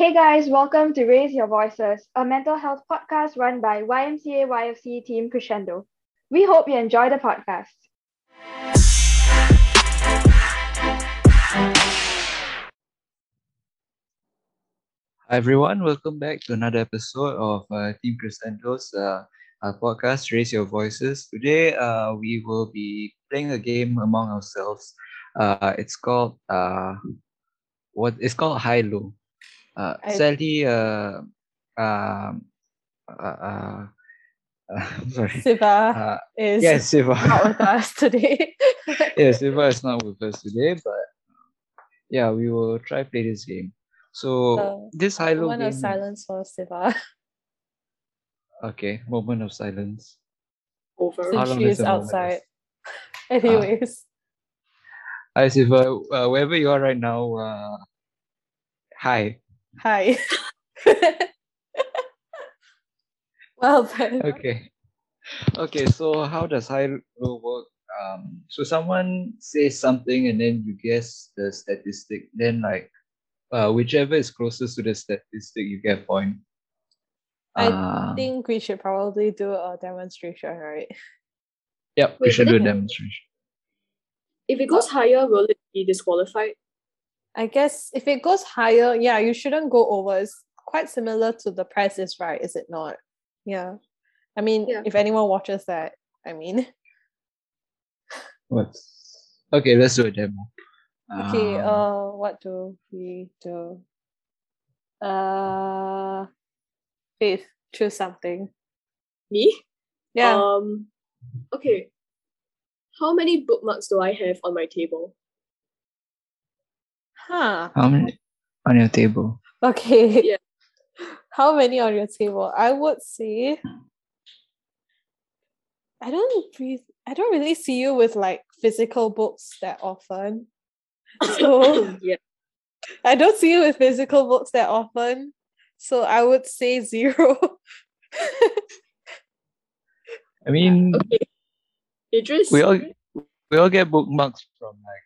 Hey guys, welcome to Raise Your Voices, a mental health podcast run by YMCA YFC Team Crescendo. We hope you enjoy the podcast. Hi everyone, welcome back to another episode of uh, Team Crescendo's uh, uh, podcast, Raise Your Voices. Today, uh, we will be playing a game among ourselves. Uh, it's called uh, what? It's called High Low. Uh, I- Sally, uh, um, uh, uh, uh, I'm sorry. Siva Uh, is yes, Siva. not with us today. yes, Siva is not with us today, but yeah, we will try play this game. So Uh, this high low Moment game. of silence for Siva. Okay, moment of silence. over. How Since she is is moment of- outside. Anyways. Hi, Siva. Uh, wherever you are right now, uh, hi. Hi. well then. Okay. Okay, so how does high low work? Um, so someone says something and then you guess the statistic. Then like, uh, whichever is closest to the statistic, you get a point. I Uh, think we should probably do a demonstration, right? Yep, we should do a demonstration. If it goes higher, will it be disqualified? I guess if it goes higher, yeah, you shouldn't go over. It's quite similar to the price is right, is it not? Yeah. I mean, Yeah. if anyone watches that, I mean, What? Okay, let's do a demo. okay, Um, uh, what do we do? Uh, Faith, choose something. Me? Yeah. Um. Okay. How many bookmarks do I have on my table? Huh. how many on your table? Okay. Yeah. How many on your table? I would say. I don't re- I don't really see you with like physical books that often. So yeah. I don't see you with physical books that often. So I would say zero. I mean, Okay. Idris. we all we all get bookmarks from like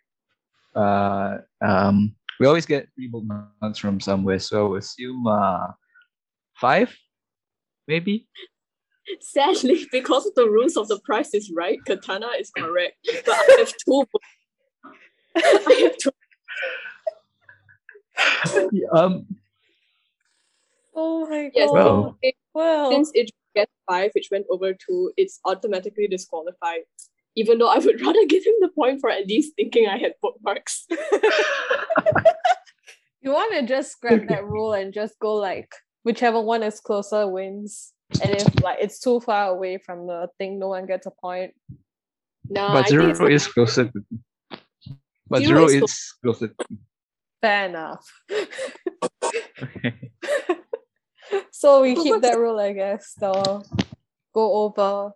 uh um we always get free bookmarks from somewhere so I assume uh five maybe Sadly, because of the rules of the price is right, Katana is correct. But I have two. book- I have two. um oh my Yes. god. Well. it- Well, Since it gets five, which went over two, it's automatically disqualified. Even though I would rather give him the point for at least thinking I had bookmarks. you want to just scrap that rule and just go like whichever one is closer wins. And if like it's too far away from the thing, no one gets a point. Nah, but I zero it's not- is closer to but Zero zero is is closer to Fair enough. okay. so we keep that rule, I guess. So go over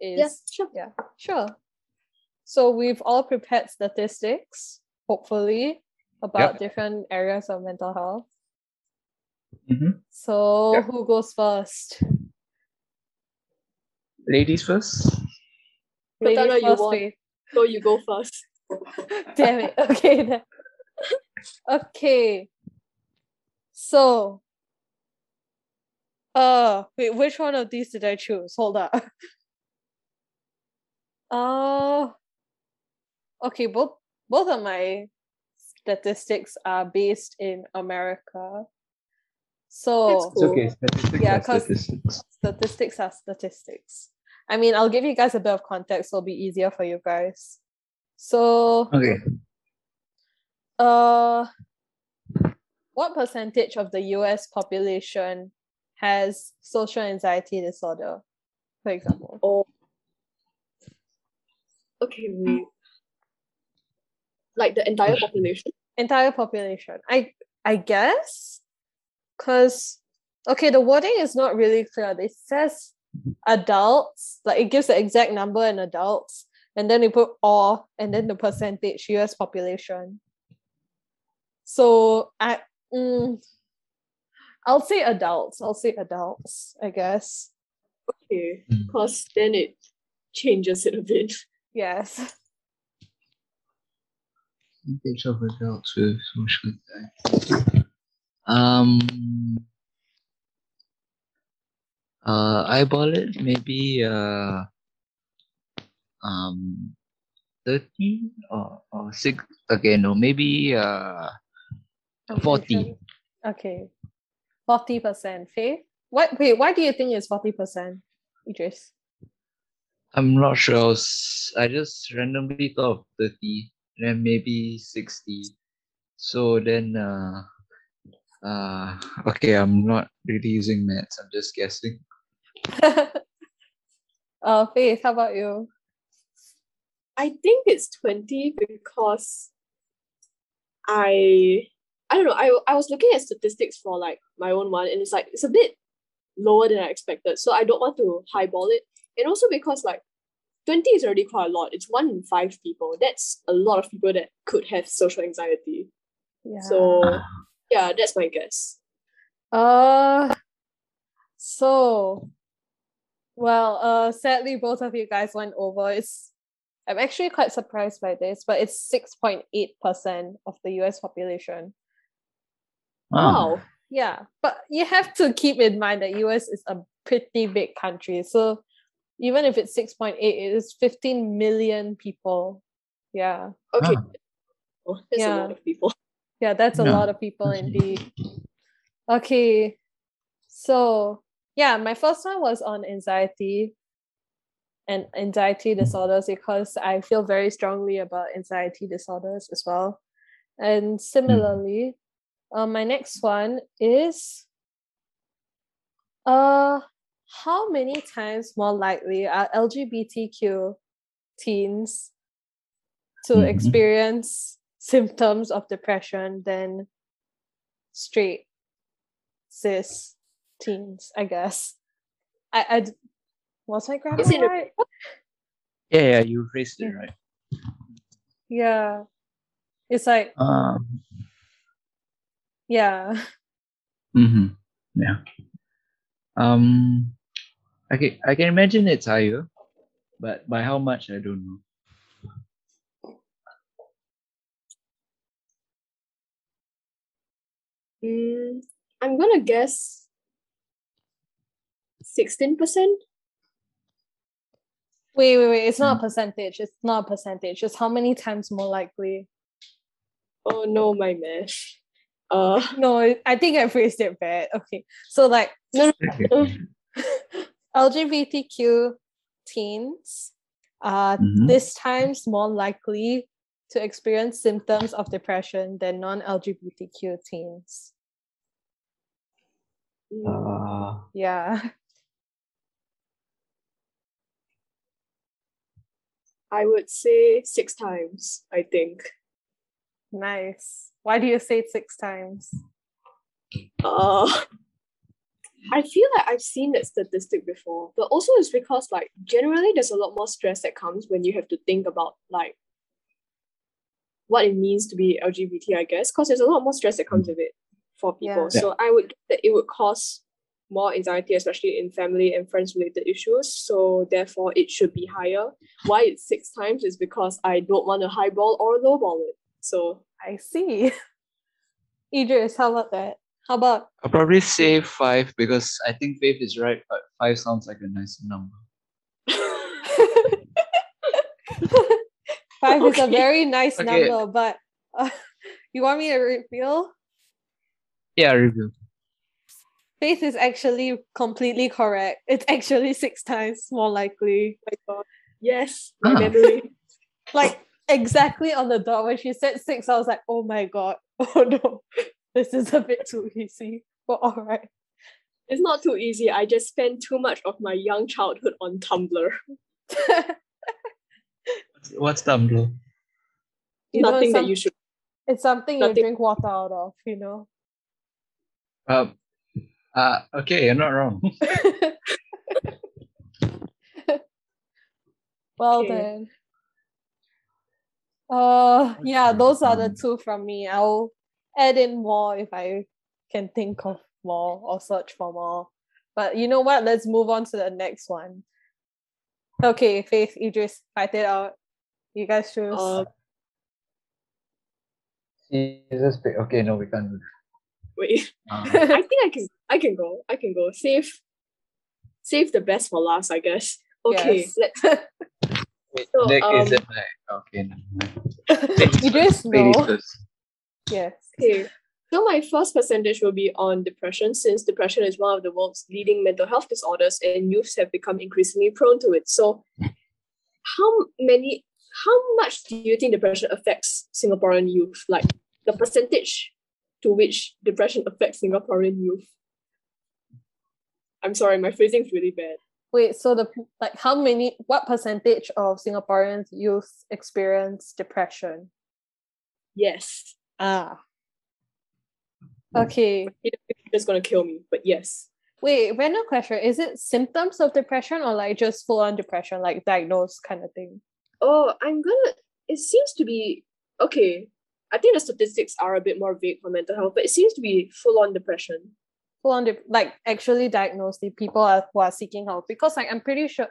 is Yes, sure. yeah, sure. So we've all prepared statistics, hopefully, about Yep. different areas of mental health. Mhm. So Yep. who goes first? ladies first Ladies Katana, you first, So you go first. Damn it. Okay then. okay. So uh wait, which one of these did I choose? Hold up. Uh okay, both both of my statistics are based in America. So it's okay statistics Yeah, are 'cause- statistics statistics are statistics. I mean, I'll give you guys a bit of context, so it'll be easier for you guys. So okay Uh, what percentage of the US population has social anxiety disorder, for example? Oh. Okay, wait. Like the entire population? Entire population. I I guess, cause okay, the wording is not really clear. It says adults, like it gives the exact number in adults, and then they put or and then the percentage US population. So I mm, I'll say adults. I'll say adults, I guess. Okay, because then it changes it a bit. Yes. percentage of adults with social anxiety Um. Uh, eyeball it maybe uh. Um, thirty or or six. Okay, no, maybe uh, forty. Okay. 40%. Faith? What wait, why do you think it's 40%? Idris? I'm not sure. I, was, I just randomly thought of 30, then maybe 60. So then, uh, uh, okay, I'm not really using maths. I'm just guessing. uh Faith, how about you? I think it's 20 because I I don't know, I I was looking at statistics for like my own one and it's like it's a bit lower than I expected. So I don't want to highball it. And also because like 20 is already quite a lot. It's one in five people. That's a lot of people that could have social anxiety. Yeah. So Ah. yeah, that's my guess. Uh so well, uh sadly both of you guys went over. It's I'm actually quite surprised by this, but it's 6.8% of the US population. Ah, Wow. Yeah, but you have to keep in mind that US is a pretty big country. So even if it's 6.8, it is 15 million people. Yeah. Okay. That's a Yeah. lot of people. Yeah, that's a Yeah, lot of people that's a lot. indeed. Okay. So, yeah, my first one was on anxiety and anxiety disorders because I feel very strongly about anxiety disorders as well. And similarly, uh, my next one is uh how many times more likely are LGBTQ teens to Mhm. experience symptoms of depression than straight cis teens, I guess. I, I d- was my grammar Is it a- right? yeah, yeah, you phrased it right. Yeah. It's like, Um, yeah. mm-hmm. Yeah. Um, okay, I can imagine it's higher, but by how much I don't know. Mm, I'm gonna guess 16%. Wait, wait, wait. It's not a percentage. It's not a percentage. It's how many times more likely. Oh no, my math. Uh No, I think I phrased it bad. Okay. So, like, Okay. LGBTQ teens are Mhm. this times more likely to experience symptoms of depression than non-LGBTQ teens. Uh, Yeah. I would say six times, I think. Nice. Why do you say it six times? Uh I feel like I've seen that statistic before, but also it's because like generally there's a lot more stress that comes when you have to think about like what it means to be LGBT, I guess, because there's a lot more stress that comes mm. with it for people. Yeah. So I would that it would cause more anxiety, especially in family and friends related issues. So therefore it should be higher. Why it's six times is because I don't want to highball or lowball it. So I see. Idris, how about that? How about I'll probably say five because I think Faith is right, but five sounds like a nice number. five is a very nice Okay. number, but uh, you want me to reveal? Yeah, reveal. Faith is actually completely correct. It's actually six times more likely. my God. Yes, my Ah. memory. Like exactly on the dot when she said six, I was like, oh my god, oh no, this is a bit too easy. But all right. It's not too easy. I just spent too much of my young childhood on Tumblr. What's, what's Tumblr? You know, Nothing it's that some- you should. It's something you drink water out of, you know. Um, uh, okay, you're not wrong. well Okay. then. Uh yeah, those are the two from me. I'll add in more if I can think of more or search for more. But you know what? Let's move on to the next one. Okay, Faith, Idris, fight it out. You guys choose. Uh, Jesus, okay, no, we can't. do. Wait, Uh, I think I can I can go. I can go. Save save the best for last, I guess. Okay, Yes. let's wait, So, Nick um, isn't like okay. never mind. you just Ladies Yes. Okay. So my first percentage will be on depression, since depression is one of the world's leading mental health disorders, and youths have become increasingly prone to it. So, how many, how much do you think depression affects Singaporean youth? Like the percentage to which depression affects Singaporean youth? I'm sorry, my phrasing is really bad. Wait, so the like how many what percentage of Singaporeans youth experience depression? Yes, Ah. Okay. it's just gonna kill me, but yes. Wait, random question. Is it symptoms of depression or like just full on depression, like diagnosed kind of thing? Oh, I'm gonna. It seems to be okay. I think the statistics are a bit more vague for mental health, but it seems to be full on depression. Full on de- like actually diagnosed the people are, who are seeking help because like I'm pretty sure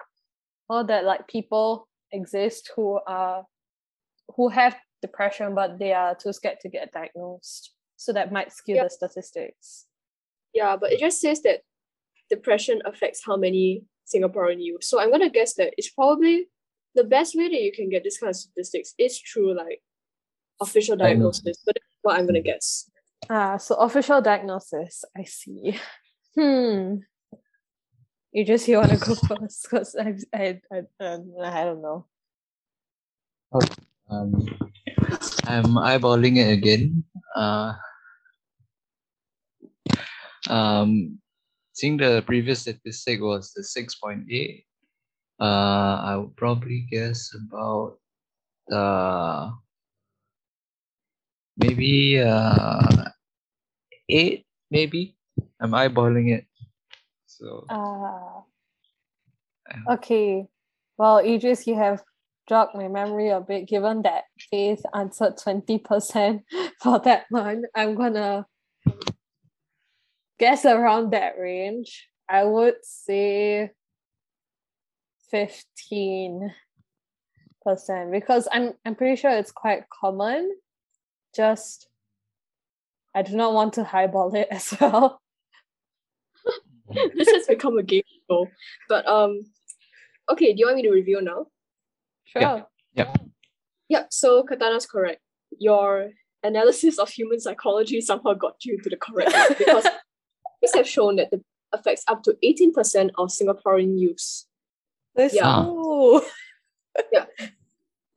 all that like people exist who are who have depression but they are too scared to get diagnosed. So that might skew Yeah. the statistics. Yeah, but it just says that depression affects how many Singaporean youth. So I'm gonna guess that it's probably the best way that you can get this kind of statistics is through like official Diagnosis. diagnosis. But that's what I'm gonna guess. Ah, so official diagnosis. I see. Hmm. You just you want to go first because I I I, um, I don't know. Um, I'm eyeballing it again. Uh, um, seeing the previous statistic was the 6.8, uh, I would probably guess about uh, maybe uh, 8, maybe. I'm eyeballing it. So. Uh, okay. Well, Idris, you have jogged my memory a bit. Given that Faith answered twenty percent for that one, I'm gonna guess around that range. I would say fifteen percent because I'm I'm pretty sure it's quite common. Just I do not want to highball it as well. this has become a game show. But um, okay. Do you want me to review now? Sure. Yeah. Yep. So Katana's correct. Your analysis of human psychology somehow got you to the correct one because studies have shown that it affects up to 18% of Singaporean youths. Let's Yeah. go.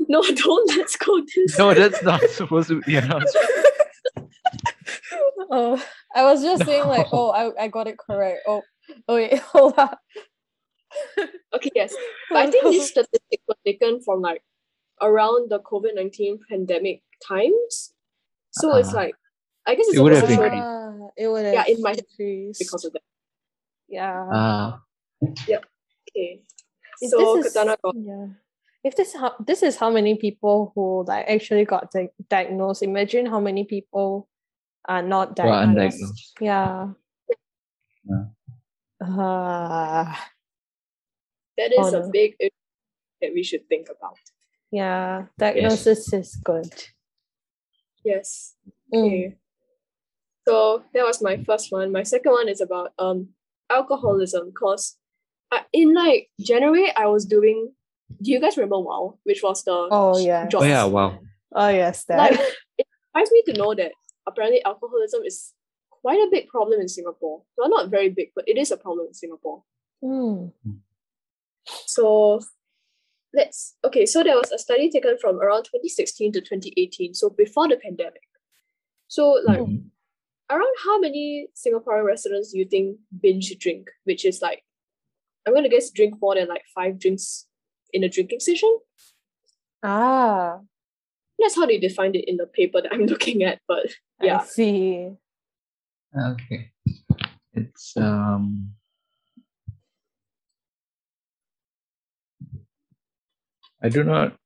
No, don't let's go this. no, that's not supposed to be announced. Oh, I was just saying like, oh, I, I got it correct. Oh, oh wait, hold on. Okay, yes. But I think this statistic was taken from like around the COVID 19 pandemic times. So it's Ah. like, I guess it's It would have been show great. Ah, it would have Yeah, it might have increased. because of that. yeah. Ah, Okay. If So this is- Katana got yeah. If this how this is how many people who like actually got di- diagnosed, imagine how many people are not who are diagnosed. undiagnosed. Yeah. Yeah. Ah, that is a big issue that we should think about. yeah. Diagnosis is good. Yes. Mm. Okay. So that was my first one. My second one is about um alcoholism. Cause uh, in like January, I was doing. Do you guys remember WoW, which was the Oh, yeah. Oh, yeah, wow. Oh yes, that. like it surprised me to know that apparently alcoholism is quite a big problem in Singapore. Well, not very big, but it is a problem in Singapore. Mm. So let's okay. So there was a study taken from around 2016 to 2018, so before the pandemic. So like Mhm. Around how many Singaporean residents do you think binge drink? Which is like I'm gonna guess drink more than like five drinks in a drinking session. Ah, That's how they defined it in the paper that I'm looking at. But yeah. I yeah, see. Okay. It's um I do not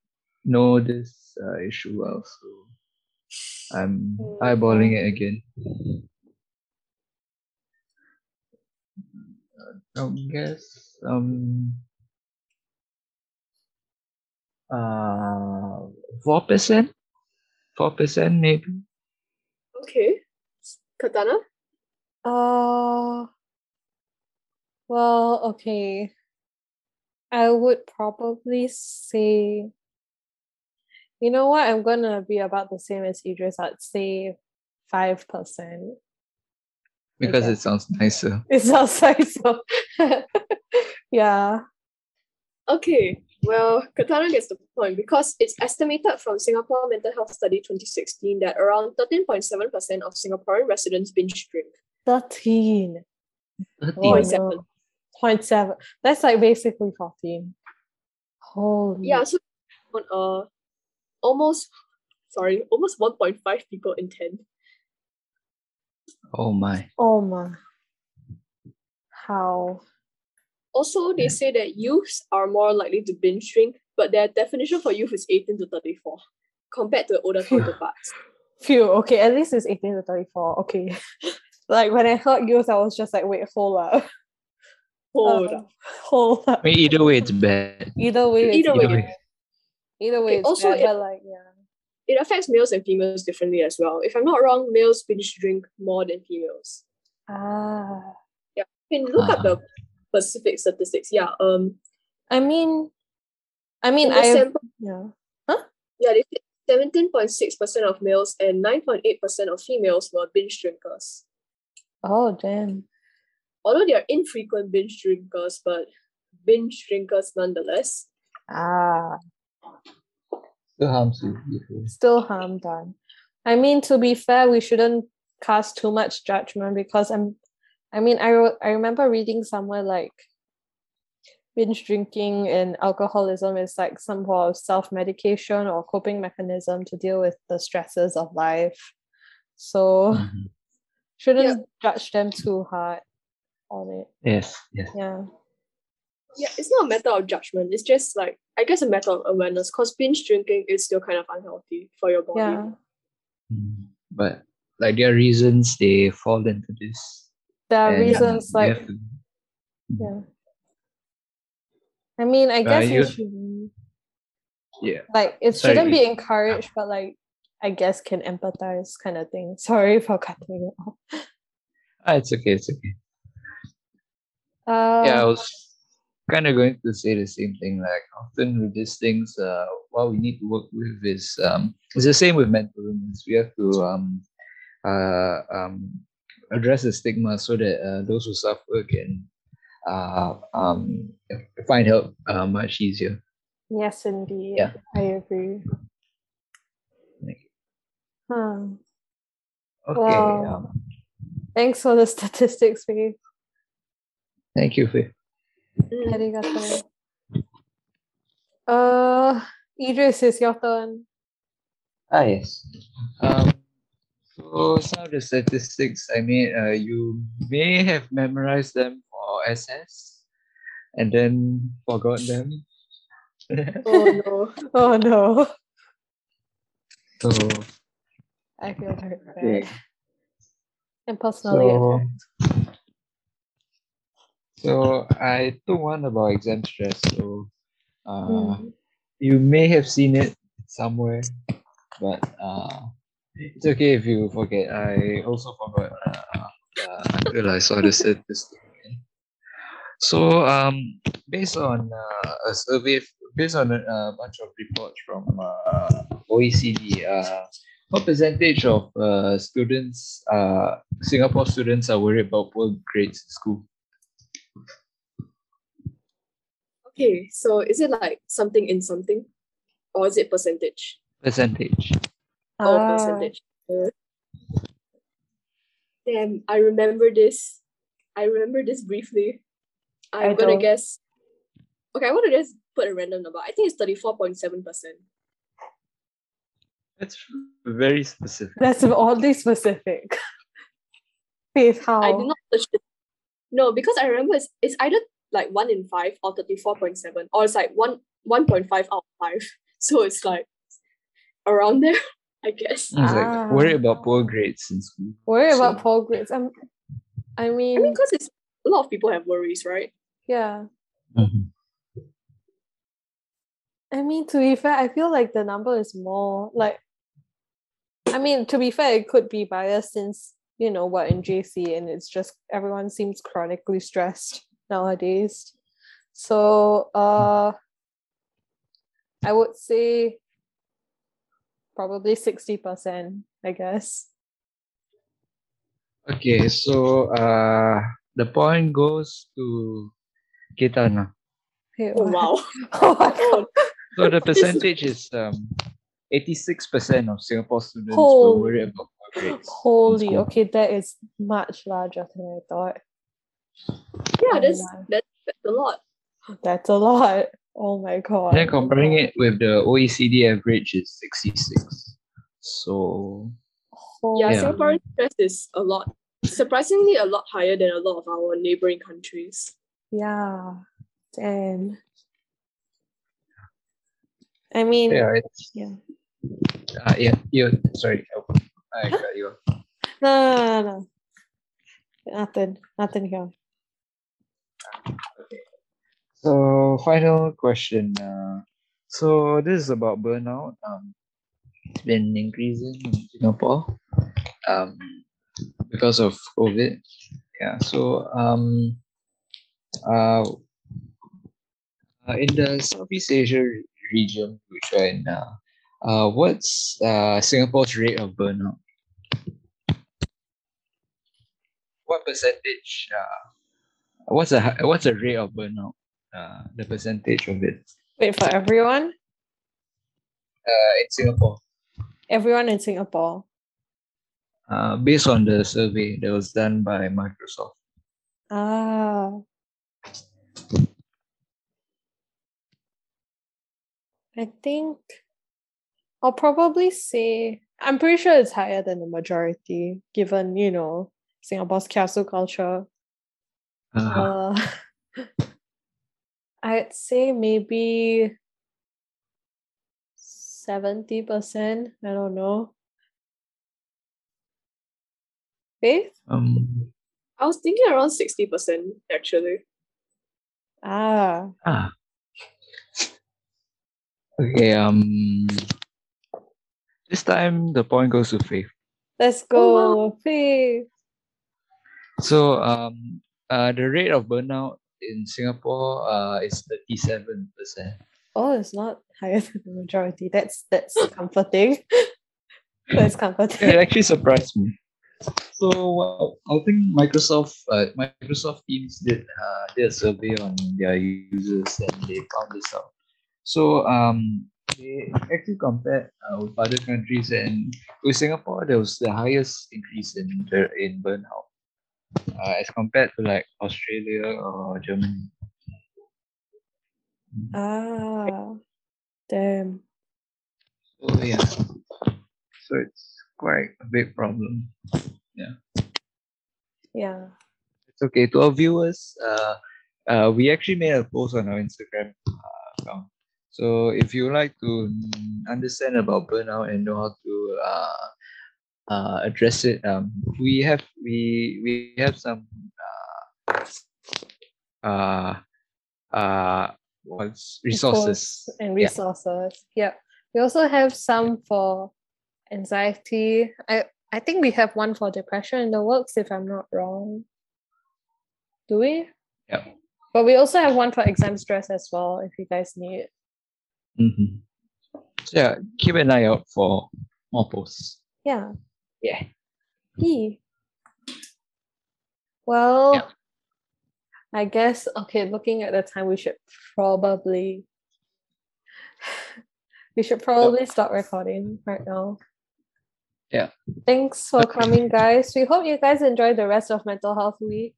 know this uh, issue well, so I'm hmm. eyeballing it again. I guess um uh four percent, four percent maybe. Okay, Katana. Uh, well, okay. I would probably say you know what? I'm gonna be about the same as Idris. I'd say five percent. Because Okay. it sounds nicer. It sounds like so. yeah. Okay, well, Katana gets the point because it's estimated from Singapore Mental Health Study 2016 that around 13.7% of Singaporean residents binge drink. Thirteen. Oh, Point no. seven. Point. That's like basically fourteen. Holy Yeah, so on uh almost sorry, almost 1.5 people in 10. Oh my. Oh my. How? Also, they say that youths are more likely to binge drink, but their definition for youth is 18 to 34 compared to older Phew. counterparts. Phew, okay, at least it's 18 to 34. Okay. like when I heard youth, I was just like, wait, hold up. Hold Uh, up. Hold up. I mean, either way, it's bad. Either way, it's Either Either bad. Either way, Okay, also bad, it- like, yeah. It affects males and females differently as well. If I'm not wrong, males binge drink more than females. Ah. You can look up the specific statistics. Yeah, um, I mean, I mean, I sample, yeah. yeah, they said 17.6% of males and 9.8% of females were binge drinkers. Oh damn. Although they are infrequent binge drinkers, but binge drinkers nonetheless. Ah, Still harms you. still harm done. I mean, to be fair, we shouldn't cast too much judgment because I'm. I mean, I re- I remember reading somewhere like binge drinking and alcoholism is like some form of self medication or coping mechanism to deal with the stresses of life. So Mhm. shouldn't judge them too hard on it. Yes, yes. Yeah. Yeah, it's not a matter of judgment. It's just like I guess a matter of awareness. Cause binge drinking is still kind of unhealthy for your body. Yeah. Mm. But like there are reasons they fall into this. There are and reasons you like to- yeah. I mean, I Uh, guess you- it should Yeah. like it Sorry. shouldn't be encouraged, but like I guess can empathize kind of thing. Sorry for cutting you off. Ah, it's okay, it's okay. Uh, yeah, I was kind of going to say the same thing. Like often with these things, uh, what we need to work with is um, it's the same with mental illness. We have to um, uh, um, address the stigma so that uh, those who suffer can uh, um, find help uh, much easier. yes, indeed. Yeah. I agree. Thank Huh. Okay. Wow. Um, Thanks for the statistics, Faith. thank you, Faith. Mm. Arigato. Uh, Idris, it's your turn. Ah, yes. Um, so some of the statistics I made, uh, you may have memorized them for SS and then forgot them. Oh no. Oh no. so, I feel very bad. okay. And personally So. So I took one about exam stress. So, uh, Mm. you may have seen it somewhere, but uh, it's okay if you forget. I also forgot uh, uh, until I saw the statistic. So, um, based on uh, a survey, based on a, a bunch of reports from uh, OECD, uh, what percentage of uh, students, uh, Singapore students, are worried about poor grades in school? Okay, so is it like something in something? Or is it percentage? Percentage. Oh, Ah, percentage. Damn, I remember this. I remember this briefly. I'm I gonna don't. guess. Okay, I want to just put a random number. I think it's 34.7%. That's very specific. That's oddly specific. Faith, how? I did not search it. No, because I remember it's, it's either like 1 in 5 or 34.7, or it's like 1, 1.5 out of 5. So it's like around there, I guess. It's like Ah. worry about poor grades in school. Worry about poor grades. I'm, I mean, I mean, because it's a lot of people have worries, right? yeah. I mean, to be fair, I feel like the number is more like. I mean, to be fair, it could be biased since you know what in JC, and it's just everyone seems chronically stressed. nowadays. So uh I would say probably 60%, I guess. Okay, so uh, the point goes to Katana. Okay, Oh, wow. oh my god. So the percentage is um, 86% of Singapore students Holy- were worried about poor grades. Holy, school. okay, that is much larger than I thought. Yeah, Oh that's, that's, that's a lot. That's a lot. Oh my god. And then comparing it with the OECD average is 66. So Yeah, Yeah. Singaporean stress is a lot, surprisingly, a lot higher than a lot of our neighboring countries. Yeah. Damn. I mean, yeah, it's yeah. uh, yeah, you sorry, I got you. No, no, no, no. Nothing. Nothing here. Okay. So final question. Uh, so this is about burnout. Um, it's been increasing in Singapore. Um, because of COVID. Yeah. So um, uh, uh, in the Southeast Asia region, which are in uh, uh, what's uh Singapore's rate of burnout? What percentage? Uh, what's the hi- what's the rate of burnout? Uh, the percentage of it. Wait for everyone. Uh, in Singapore. Everyone in Singapore. Uh, based on the survey that was done by Microsoft. Ah. I think I'll probably say I'm pretty sure it's higher than the majority, given, you know, Singapore's castle culture. Uh, Uh, I'd say maybe 70%. I don't know. Faith? um, I was thinking around 60% actually. Ah. ah. Okay. Um. This time the point goes to Faith. Let's go, Oh, wow. go, Faith. So um, uh, the rate of burnout in Singapore uh is thirty seven percent. Oh, it's not higher than the majority. That's that's comforting. that's comforting. It actually surprised me. So well, I think Microsoft uh, Microsoft Teams did uh, did a survey on their users and they found this out. So um, they actually compare uh, with other countries and with Singapore, there was the highest increase in in burnout uh, as compared to like Australia or Germany. Ah, damn. So yeah, so it's quite a big problem. Yeah. Yeah. It's okay. To our viewers, uh, uh, we actually made a post on our Instagram uh, account. So if you like to understand about burnout and know how to uh, uh, address it, um, we have we we have some uh, uh, uh, what's resources. And resources. Yeah. We also have some for anxiety. I I think we have one for depression in the works, if I'm not wrong. Do we? Yeah. But we also have one for exam stress as well, if you guys need. Mhm. So yeah, keep an eye out for more posts. Yeah. Yeah. Yee. Well, Yeah. I guess okay, looking at the time, we should probably we should probably stop recording right now. Yeah. Thanks for coming, guys. We hope you guys enjoy the rest of Mental Health Week.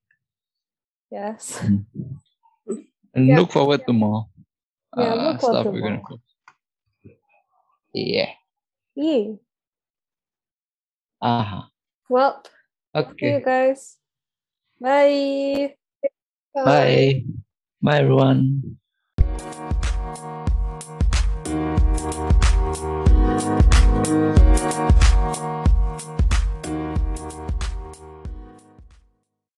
Yes. And Yeah. look forward to more Yeah, uh, stuff we're gonna more. post. Yeah. Yee. Uh-huh. Well, see you Okay. guys. Bye. Bye. Bye everyone.